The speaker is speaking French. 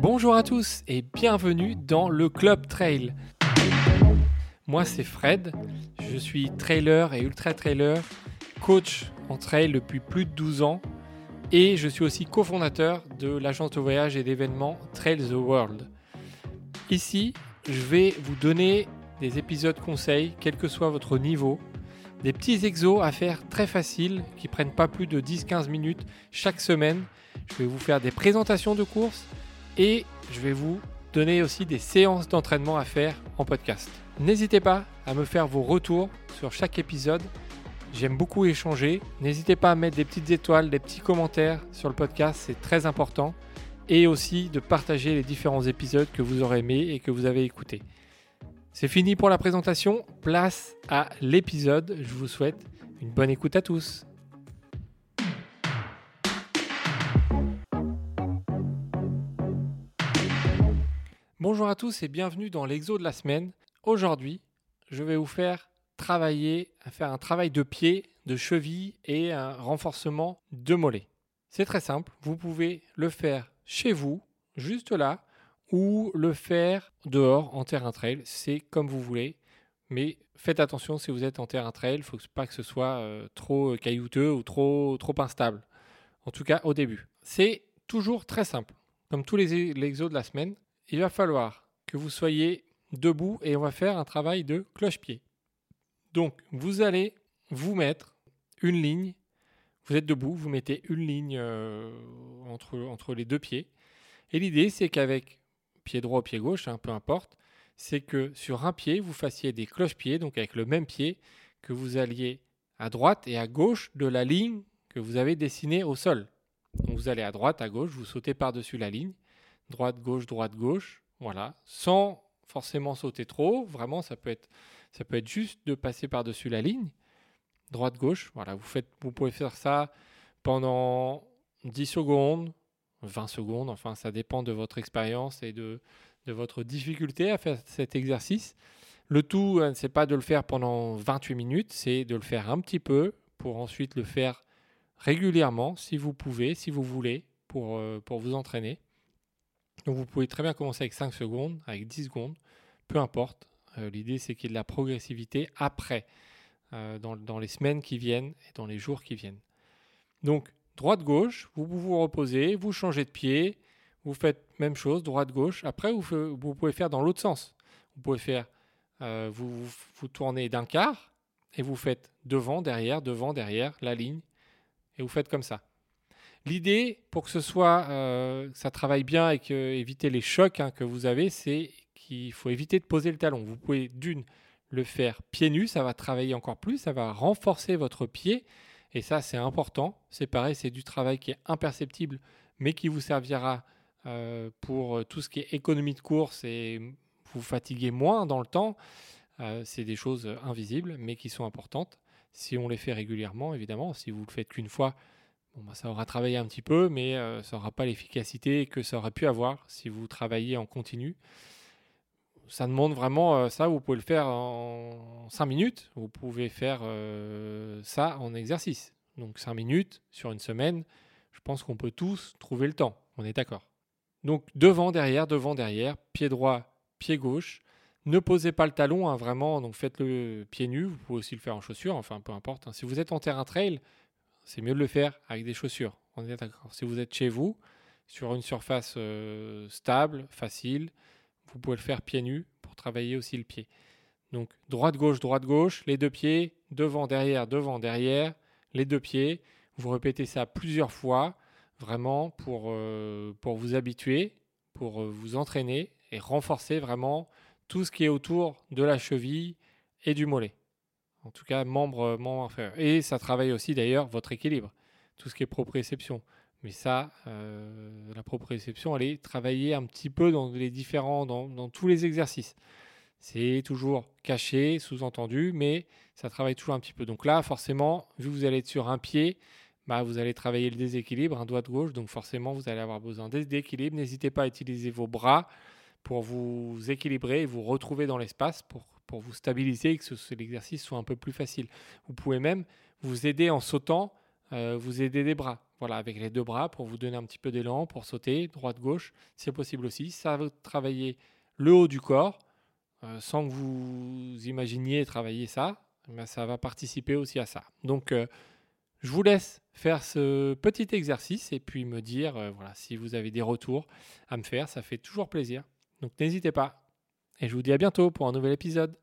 Bonjour à tous et bienvenue dans le Club Trail. Moi c'est Fred, je suis trailer et ultra trailer, coach en trail depuis plus de 12 ans et je suis aussi cofondateur de l'agence de voyage et d'événements Trail the World. Ici, je vais vous donner des épisodes conseils, quel que soit votre niveau, des petits exos à faire très faciles qui prennent pas plus de 10-15 minutes chaque semaine. Je vais vous faire des présentations de courses et je vais vous donner aussi des séances d'entraînement à faire en podcast. N'hésitez pas à me faire vos retours sur chaque épisode. J'aime beaucoup échanger. N'hésitez pas à mettre des petites étoiles, des petits commentaires sur le podcast, c'est très important. Et aussi de partager les différents épisodes que vous aurez aimés et que vous avez écoutés. C'est fini pour la présentation, place à l'épisode. Je vous souhaite une bonne écoute à tous. Bonjour à tous et bienvenue dans l'exo de la semaine. Aujourd'hui, je vais vous faire travailler, faire un travail de pied, de cheville et un renforcement de mollet. C'est très simple, vous pouvez le faire chez vous, juste là, ou le faire dehors en terrain trail, c'est comme vous voulez. Mais faites attention si vous êtes en terrain trail, il ne faut pas que ce soit euh, trop caillouteux ou trop, trop instable. En tout cas au début. C'est toujours très simple. Comme tous les exos de la semaine, il va falloir que vous soyez debout et on va faire un travail de cloche-pied. Donc vous allez vous mettre une ligne. Vous êtes debout, vous mettez une ligne euh, entre, les deux pieds. Et l'idée, c'est qu'avec pied droit ou pied gauche, hein, peu importe, c'est que sur un pied, vous fassiez des cloche-pieds, donc avec le même pied, que vous alliez à droite et à gauche de la ligne que vous avez dessinée au sol. Donc vous allez à droite, à gauche, vous sautez par-dessus la ligne, droite, gauche, droite, gauche, voilà, sans forcément sauter trop, vraiment ça peut être, ça peut être juste de passer par-dessus la ligne, droite, gauche, voilà, vous, faites, vous pouvez faire ça pendant 10 secondes, 20 secondes, enfin ça dépend de votre expérience et de, de, votre difficulté à faire cet exercice. Le tout, ce n'est pas de le faire pendant 28 minutes, c'est de le faire un petit peu pour ensuite le faire régulièrement si vous pouvez, si vous voulez, pour, euh, pour vous entraîner. Donc vous pouvez très bien commencer avec 5 secondes, avec 10 secondes, peu importe. Euh, l'idée c'est qu'il y ait de la progressivité après, euh, dans, les semaines qui viennent et dans les jours qui viennent. Donc droite-gauche, vous vous reposez, vous changez de pied, vous faites même chose, droite-gauche. Après, vous, vous, pouvez faire dans l'autre sens. Vous pouvez faire, euh, vous, vous, tournez d'un quart et vous faites devant, derrière, devant, derrière, la ligne, et vous faites comme ça. L'idée, pour que ce soit, euh, ça travaille bien et que éviter les chocs hein, que vous avez, c'est qu'il faut éviter de poser le talon. Vous pouvez d'une le faire pieds nus, ça va travailler encore plus, ça va renforcer votre pied et ça, c'est important. C'est pareil, c'est du travail qui est imperceptible, mais qui vous servira euh, pour tout ce qui est économie de course et vous fatiguer moins dans le temps. Euh, c'est des choses invisibles, mais qui sont importantes. Si on les fait régulièrement, évidemment, si vous le faites qu'une fois, bon, bah, ça aura travaillé un petit peu, mais euh, ça n'aura pas l'efficacité que ça aurait pu avoir si vous travaillez en continu ça demande vraiment ça, vous pouvez le faire en 5 minutes, vous pouvez faire ça en exercice. Donc 5 minutes sur une semaine, je pense qu'on peut tous trouver le temps, on est d'accord. Donc devant, derrière, devant, derrière, pied droit, pied gauche. Ne posez pas le talon, hein, vraiment, donc faites-le pied nu, vous pouvez aussi le faire en chaussures, enfin peu importe. Hein. Si vous êtes en terrain trail, c'est mieux de le faire avec des chaussures. Si vous êtes chez vous, sur une surface stable, facile, vous pouvez le faire pieds nus pour travailler aussi le pied. Donc droite-gauche, droite-gauche, les deux pieds, devant, derrière, devant, derrière, les deux pieds. Vous répétez ça plusieurs fois, vraiment pour, euh, vous habituer, pour euh, vous entraîner et renforcer vraiment tout ce qui est autour de la cheville et du mollet. En tout cas, membre, membre inférieur. Et ça travaille aussi d'ailleurs votre équilibre, tout ce qui est proprioception. Mais ça, euh, la proprioception, elle est travaillée un petit peu dans les différents, dans, tous les exercices. C'est toujours caché, sous-entendu, mais ça travaille toujours un petit peu. Donc là, forcément, vu que vous allez être sur un pied, bah, vous allez travailler le déséquilibre, un doigt de gauche, donc forcément, vous allez avoir besoin d'équilibre. N'hésitez pas à utiliser vos bras pour vous équilibrer et vous retrouver dans l'espace pour, pour vous stabiliser et que l'exercice soit un peu plus facile. Vous pouvez même vous aider en sautant, euh, vous aider des bras voilà, avec les deux bras pour vous donner un petit peu d'élan, pour sauter droite-gauche, c'est possible aussi. Ça va travailler le haut du corps, euh, sans que vous imaginiez travailler ça, mais ça va participer aussi à ça. Donc, euh, je vous laisse faire ce petit exercice et puis me dire voilà, si vous avez des retours à me faire, ça fait toujours plaisir. Donc, n'hésitez pas. Et je vous dis à bientôt pour un nouvel épisode.